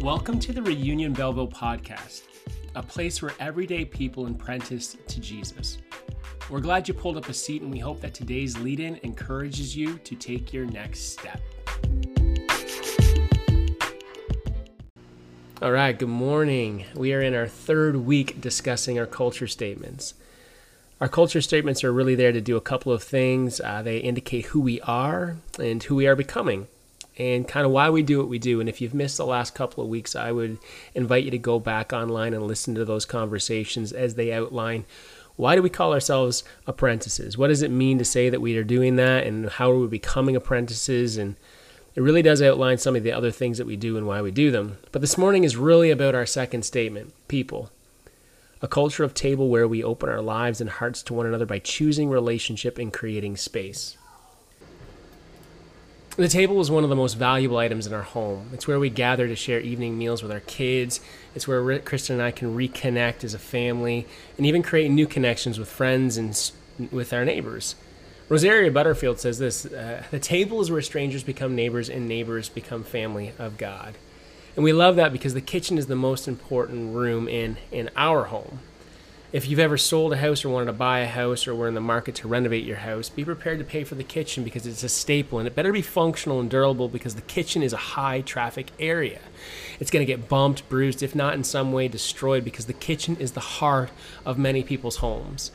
Welcome to the Reunion Belleville podcast, a place where everyday people apprentice to Jesus. We're glad you pulled up a seat, and we hope that today's lead in encourages you to take your next step. All right, good morning. We are in our third week discussing our culture statements. Our culture statements are really there to do a couple of things. Uh, they indicate who we are and who we are becoming and kind of why we do what we do. And if you've missed the last couple of weeks, I would invite you to go back online and listen to those conversations as they outline why do we call ourselves apprentices? What does it mean to say that we are doing that? And how are we becoming apprentices? And it really does outline some of the other things that we do and why we do them. But this morning is really about our second statement people. A culture of table where we open our lives and hearts to one another by choosing relationship and creating space. The table is one of the most valuable items in our home. It's where we gather to share evening meals with our kids. It's where Kristen and I can reconnect as a family and even create new connections with friends and with our neighbors. Rosaria Butterfield says this uh, The table is where strangers become neighbors and neighbors become family of God. And we love that because the kitchen is the most important room in, in our home. If you've ever sold a house or wanted to buy a house or were in the market to renovate your house, be prepared to pay for the kitchen because it's a staple and it better be functional and durable because the kitchen is a high traffic area. It's going to get bumped, bruised, if not in some way destroyed because the kitchen is the heart of many people's homes.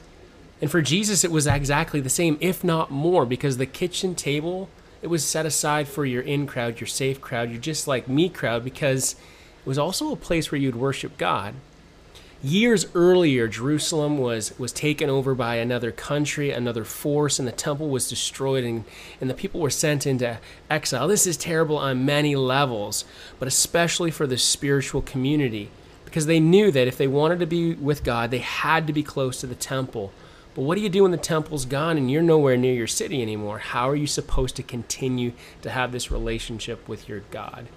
And for Jesus, it was exactly the same, if not more, because the kitchen table, it was set aside for your in crowd, your safe crowd, your just like me crowd, because it was also a place where you'd worship God years earlier jerusalem was was taken over by another country another force and the temple was destroyed and, and the people were sent into exile. This is terrible on many levels but especially for the spiritual community because they knew that if they wanted to be with god they had to be close to the temple. But what do you do when the temple's gone and you're nowhere near your city anymore? How are you supposed to continue to have this relationship with your god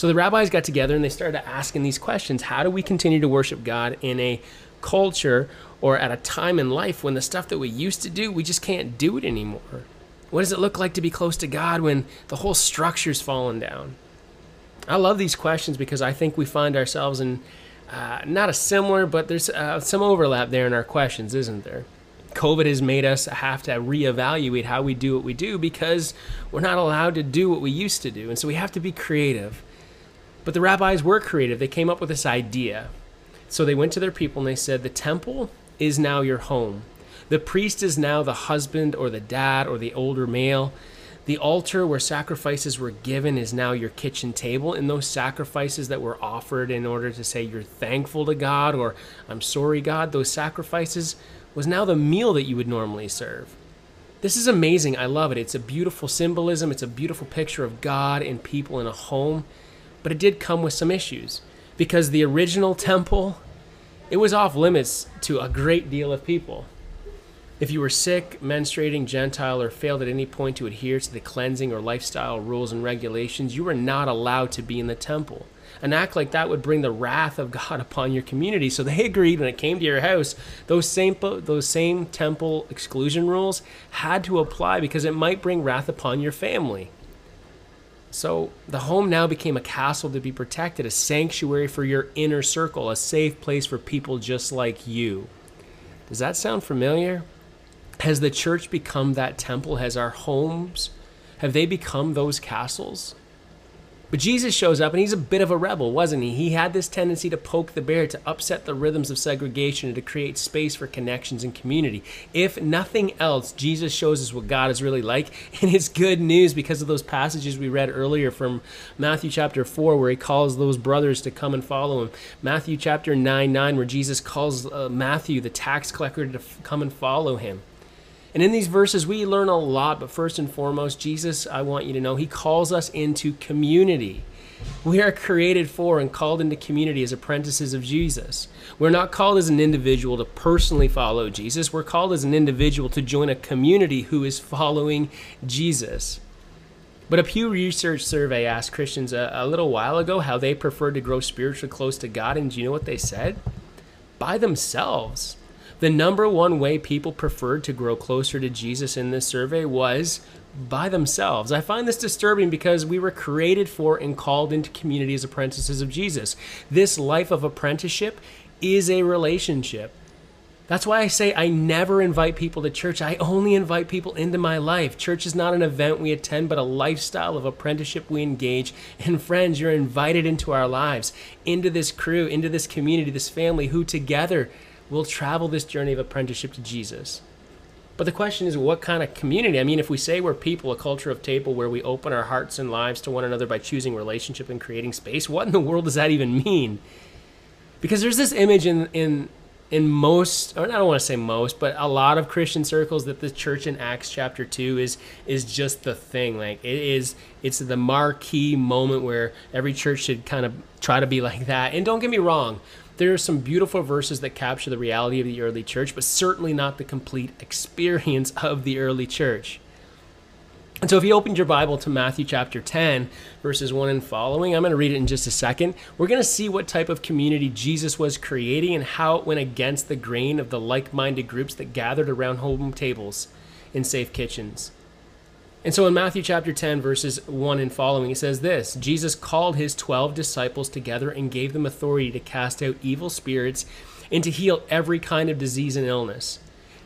so the rabbis got together and they started asking these questions How do we continue to worship God in a culture or at a time in life when the stuff that we used to do, we just can't do it anymore? What does it look like to be close to God when the whole structure's fallen down? I love these questions because I think we find ourselves in uh, not a similar, but there's uh, some overlap there in our questions, isn't there? COVID has made us have to reevaluate how we do what we do because we're not allowed to do what we used to do. And so we have to be creative. But the rabbis were creative. They came up with this idea. So they went to their people and they said, The temple is now your home. The priest is now the husband or the dad or the older male. The altar where sacrifices were given is now your kitchen table. And those sacrifices that were offered in order to say you're thankful to God or I'm sorry, God, those sacrifices was now the meal that you would normally serve. This is amazing. I love it. It's a beautiful symbolism, it's a beautiful picture of God and people in a home but it did come with some issues because the original temple it was off limits to a great deal of people. If you were sick, menstruating, Gentile, or failed at any point to adhere to the cleansing or lifestyle rules and regulations, you were not allowed to be in the temple. An act like that would bring the wrath of God upon your community. So they agreed when it came to your house, those same those same temple exclusion rules had to apply because it might bring wrath upon your family. So the home now became a castle to be protected, a sanctuary for your inner circle, a safe place for people just like you. Does that sound familiar? Has the church become that temple? Has our homes, have they become those castles? But Jesus shows up and he's a bit of a rebel, wasn't he? He had this tendency to poke the bear, to upset the rhythms of segregation, and to create space for connections and community. If nothing else, Jesus shows us what God is really like. And it's good news because of those passages we read earlier from Matthew chapter 4, where he calls those brothers to come and follow him. Matthew chapter 9 9, where Jesus calls uh, Matthew, the tax collector, to f- come and follow him. And in these verses, we learn a lot, but first and foremost, Jesus, I want you to know, he calls us into community. We are created for and called into community as apprentices of Jesus. We're not called as an individual to personally follow Jesus. We're called as an individual to join a community who is following Jesus. But a Pew Research survey asked Christians a, a little while ago how they preferred to grow spiritually close to God, and do you know what they said? By themselves. The number one way people preferred to grow closer to Jesus in this survey was by themselves. I find this disturbing because we were created for and called into community as apprentices of Jesus. This life of apprenticeship is a relationship. That's why I say I never invite people to church. I only invite people into my life. Church is not an event we attend, but a lifestyle of apprenticeship we engage. And friends, you're invited into our lives, into this crew, into this community, this family, who together will travel this journey of apprenticeship to Jesus. But the question is, what kind of community? I mean, if we say we're people, a culture of table where we open our hearts and lives to one another by choosing relationship and creating space, what in the world does that even mean? Because there's this image in, in in most or I don't want to say most, but a lot of Christian circles that the church in Acts chapter 2 is is just the thing. Like it is it's the marquee moment where every church should kind of try to be like that. And don't get me wrong, there are some beautiful verses that capture the reality of the early church, but certainly not the complete experience of the early church. And so, if you opened your Bible to Matthew chapter 10, verses 1 and following, I'm going to read it in just a second. We're going to see what type of community Jesus was creating and how it went against the grain of the like minded groups that gathered around home tables in safe kitchens. And so, in Matthew chapter 10, verses 1 and following, it says this Jesus called his 12 disciples together and gave them authority to cast out evil spirits and to heal every kind of disease and illness.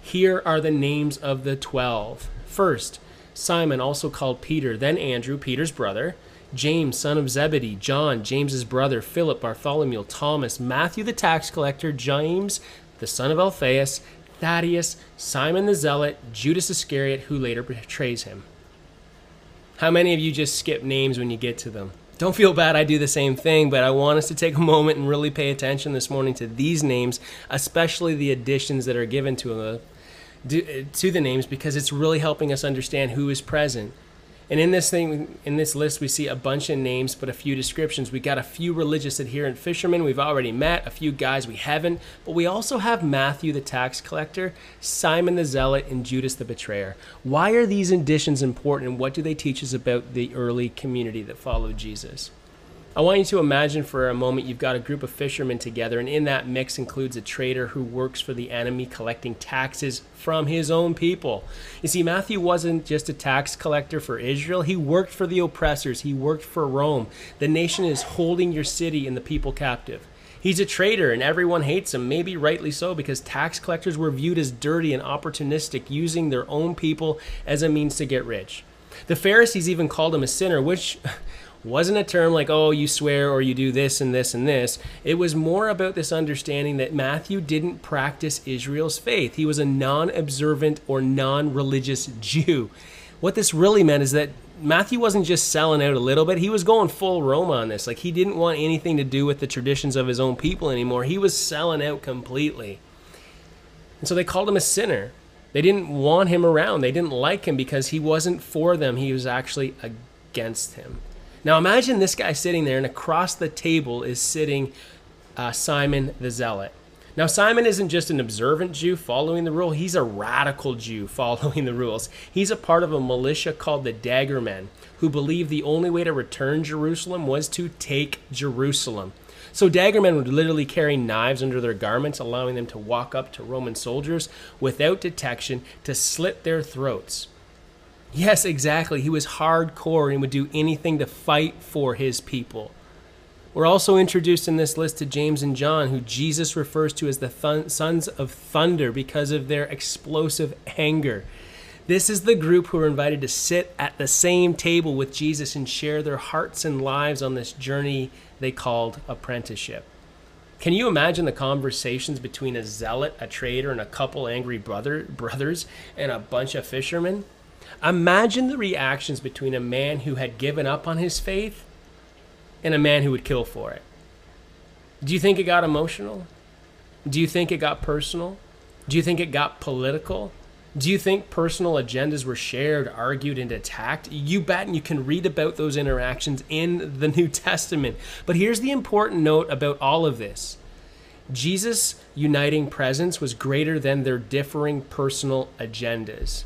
Here are the names of the 12. First, Simon, also called Peter, then Andrew, Peter's brother, James, son of Zebedee, John, James's brother, Philip, Bartholomew, Thomas, Matthew the tax collector, James, the son of Alphaeus, Thaddeus, Simon the zealot, Judas Iscariot, who later betrays him. How many of you just skip names when you get to them? Don't feel bad, I do the same thing, but I want us to take a moment and really pay attention this morning to these names, especially the additions that are given to uh, them to the names because it's really helping us understand who is present. And in this thing, in this list, we see a bunch of names, but a few descriptions. We got a few religious adherent fishermen we've already met, a few guys we haven't, but we also have Matthew the tax collector, Simon the zealot, and Judas the betrayer. Why are these additions important, and what do they teach us about the early community that followed Jesus? I want you to imagine for a moment you've got a group of fishermen together, and in that mix includes a trader who works for the enemy collecting taxes from his own people. You see, Matthew wasn't just a tax collector for Israel, he worked for the oppressors, he worked for Rome. The nation is holding your city and the people captive. He's a traitor and everyone hates him, maybe rightly so, because tax collectors were viewed as dirty and opportunistic, using their own people as a means to get rich. The Pharisees even called him a sinner, which wasn't a term like, oh, you swear or you do this and this and this. It was more about this understanding that Matthew didn't practice Israel's faith. He was a non observant or non religious Jew. What this really meant is that Matthew wasn't just selling out a little bit, he was going full Rome on this. Like, he didn't want anything to do with the traditions of his own people anymore. He was selling out completely. And so they called him a sinner. They didn't want him around. They didn't like him because he wasn't for them. He was actually against him. Now imagine this guy sitting there, and across the table is sitting uh, Simon the Zealot. Now, Simon isn't just an observant Jew following the rule, he's a radical Jew following the rules. He's a part of a militia called the Daggermen, who believed the only way to return Jerusalem was to take Jerusalem. So, Daggermen would literally carry knives under their garments, allowing them to walk up to Roman soldiers without detection to slit their throats. Yes, exactly. He was hardcore and would do anything to fight for his people. We're also introduced in this list to James and John, who Jesus refers to as the sons of thunder because of their explosive anger. This is the group who are invited to sit at the same table with Jesus and share their hearts and lives on this journey they called apprenticeship. Can you imagine the conversations between a zealot, a trader, and a couple angry brother, brothers and a bunch of fishermen? Imagine the reactions between a man who had given up on his faith and a man who would kill for it. Do you think it got emotional? Do you think it got personal? Do you think it got political? Do you think personal agendas were shared, argued, and attacked? You bet, and you can read about those interactions in the New Testament. But here's the important note about all of this Jesus' uniting presence was greater than their differing personal agendas.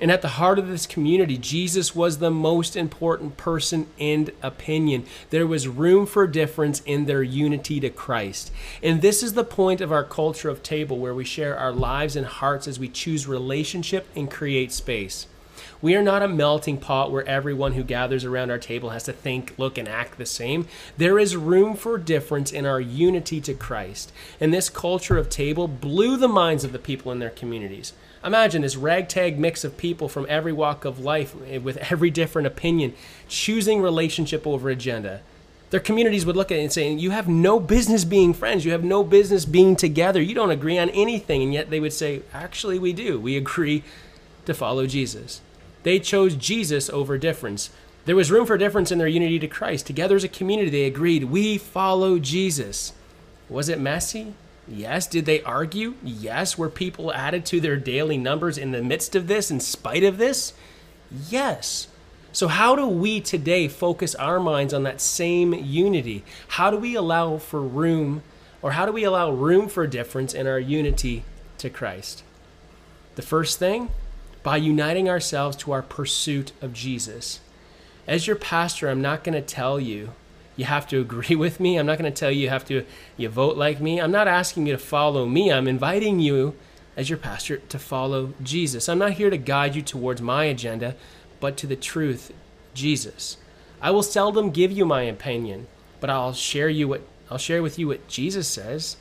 And at the heart of this community, Jesus was the most important person in opinion. There was room for difference in their unity to Christ. And this is the point of our culture of table where we share our lives and hearts as we choose relationship and create space. We are not a melting pot where everyone who gathers around our table has to think, look, and act the same. There is room for difference in our unity to Christ. And this culture of table blew the minds of the people in their communities. Imagine this ragtag mix of people from every walk of life with every different opinion choosing relationship over agenda. Their communities would look at it and say, You have no business being friends. You have no business being together. You don't agree on anything. And yet they would say, Actually, we do. We agree to follow Jesus. They chose Jesus over difference. There was room for difference in their unity to Christ. Together as a community, they agreed, We follow Jesus. Was it messy? Yes. Did they argue? Yes. Were people added to their daily numbers in the midst of this, in spite of this? Yes. So, how do we today focus our minds on that same unity? How do we allow for room, or how do we allow room for difference in our unity to Christ? The first thing, by uniting ourselves to our pursuit of Jesus. As your pastor, I'm not going to tell you you have to agree with me. I'm not going to tell you you have to you vote like me. I'm not asking you to follow me. I'm inviting you as your pastor to follow Jesus. I'm not here to guide you towards my agenda, but to the truth, Jesus. I will seldom give you my opinion, but I'll share you what I'll share with you what Jesus says.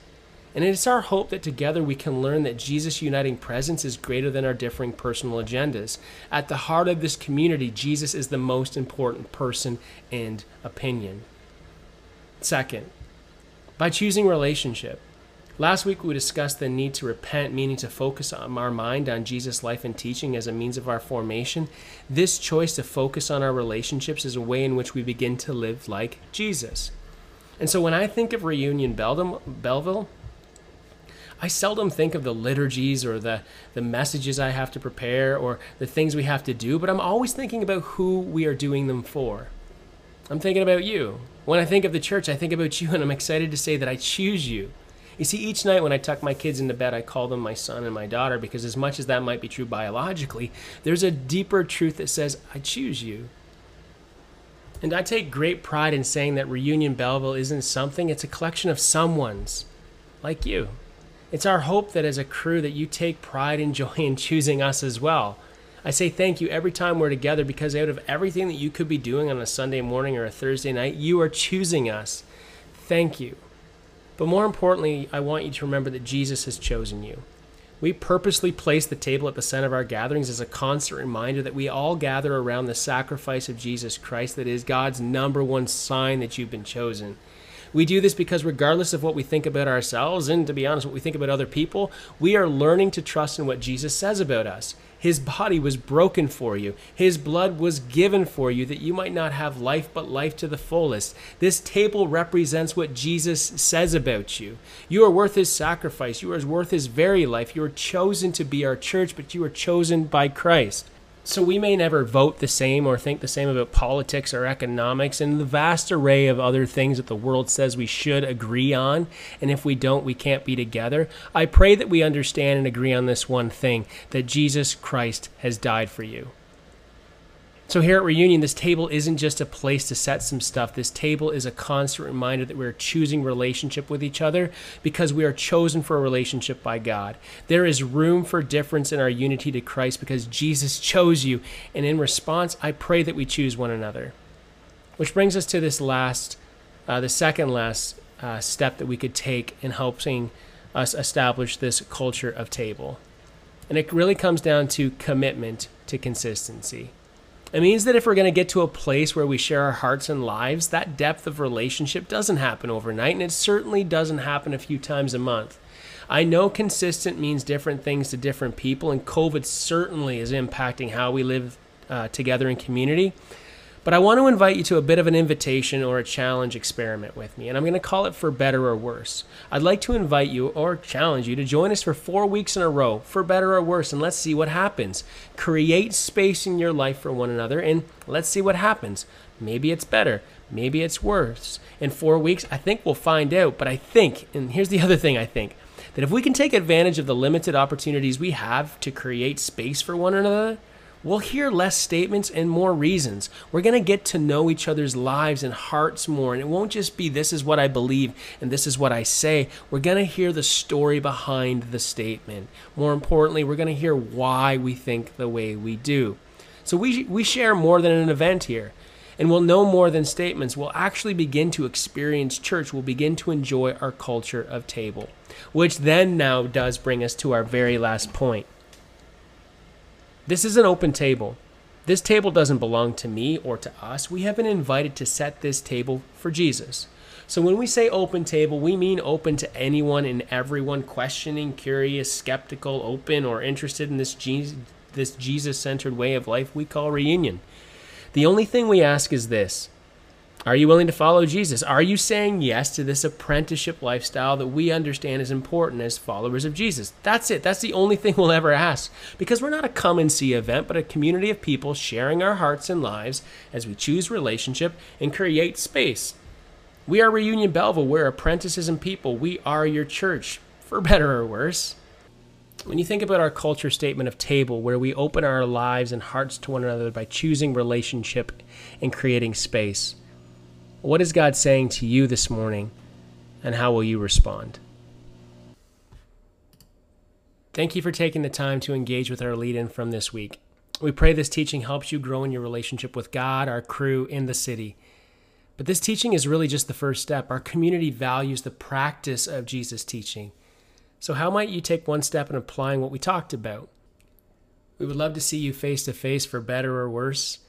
And it's our hope that together we can learn that Jesus' uniting presence is greater than our differing personal agendas. At the heart of this community, Jesus is the most important person and opinion. Second, by choosing relationship. Last week we discussed the need to repent, meaning to focus our mind on Jesus' life and teaching as a means of our formation. This choice to focus on our relationships is a way in which we begin to live like Jesus. And so when I think of Reunion Belleville, I seldom think of the liturgies or the, the messages I have to prepare or the things we have to do, but I'm always thinking about who we are doing them for. I'm thinking about you. When I think of the church, I think about you, and I'm excited to say that I choose you. You see, each night when I tuck my kids into bed, I call them my son and my daughter because, as much as that might be true biologically, there's a deeper truth that says, I choose you. And I take great pride in saying that Reunion Belleville isn't something, it's a collection of someone's, like you. It's our hope that as a crew that you take pride and joy in choosing us as well. I say thank you every time we're together because out of everything that you could be doing on a Sunday morning or a Thursday night, you are choosing us. Thank you. But more importantly, I want you to remember that Jesus has chosen you. We purposely place the table at the center of our gatherings as a constant reminder that we all gather around the sacrifice of Jesus Christ, that is God's number one sign that you've been chosen. We do this because, regardless of what we think about ourselves, and to be honest, what we think about other people, we are learning to trust in what Jesus says about us. His body was broken for you. His blood was given for you that you might not have life but life to the fullest. This table represents what Jesus says about you. You are worth his sacrifice. You are worth his very life. You are chosen to be our church, but you are chosen by Christ. So we may never vote the same or think the same about politics or economics and the vast array of other things that the world says we should agree on. And if we don't, we can't be together. I pray that we understand and agree on this one thing that Jesus Christ has died for you. So here at Reunion, this table isn't just a place to set some stuff. This table is a constant reminder that we're choosing relationship with each other because we are chosen for a relationship by God. There is room for difference in our unity to Christ because Jesus chose you. And in response, I pray that we choose one another. Which brings us to this last, uh, the second last uh, step that we could take in helping us establish this culture of table. And it really comes down to commitment to consistency. It means that if we're going to get to a place where we share our hearts and lives, that depth of relationship doesn't happen overnight, and it certainly doesn't happen a few times a month. I know consistent means different things to different people, and COVID certainly is impacting how we live uh, together in community. But I want to invite you to a bit of an invitation or a challenge experiment with me, and I'm going to call it for better or worse. I'd like to invite you or challenge you to join us for four weeks in a row, for better or worse, and let's see what happens. Create space in your life for one another, and let's see what happens. Maybe it's better, maybe it's worse. In four weeks, I think we'll find out, but I think, and here's the other thing I think, that if we can take advantage of the limited opportunities we have to create space for one another, we'll hear less statements and more reasons. We're going to get to know each other's lives and hearts more. And it won't just be this is what I believe and this is what I say. We're going to hear the story behind the statement. More importantly, we're going to hear why we think the way we do. So we, we share more than an event here. And we'll know more than statements. We'll actually begin to experience church. We'll begin to enjoy our culture of table, which then now does bring us to our very last point. This is an open table. This table doesn't belong to me or to us. We have been invited to set this table for Jesus. So when we say open table, we mean open to anyone and everyone questioning, curious, skeptical, open, or interested in this Jesus, this Jesus-centered way of life we call reunion. The only thing we ask is this Are you willing to follow Jesus? Are you saying yes to this apprenticeship lifestyle that we understand is important as followers of Jesus? That's it. That's the only thing we'll ever ask. Because we're not a come and see event, but a community of people sharing our hearts and lives as we choose relationship and create space. We are Reunion Belleville. We're apprentices and people. We are your church, for better or worse. When you think about our culture statement of table, where we open our lives and hearts to one another by choosing relationship and creating space, what is God saying to you this morning, and how will you respond? Thank you for taking the time to engage with our lead in from this week. We pray this teaching helps you grow in your relationship with God, our crew, in the city. But this teaching is really just the first step. Our community values the practice of Jesus' teaching. So, how might you take one step in applying what we talked about? We would love to see you face to face for better or worse.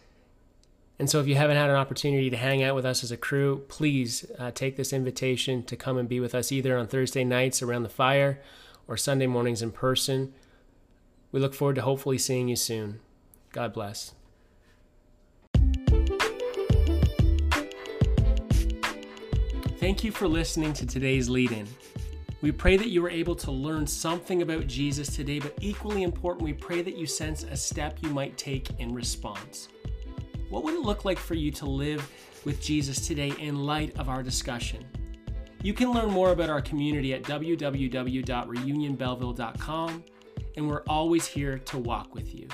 And so, if you haven't had an opportunity to hang out with us as a crew, please uh, take this invitation to come and be with us either on Thursday nights around the fire or Sunday mornings in person. We look forward to hopefully seeing you soon. God bless. Thank you for listening to today's lead in. We pray that you were able to learn something about Jesus today, but equally important, we pray that you sense a step you might take in response. What would it look like for you to live with Jesus today in light of our discussion? You can learn more about our community at www.reunionbelleville.com, and we're always here to walk with you.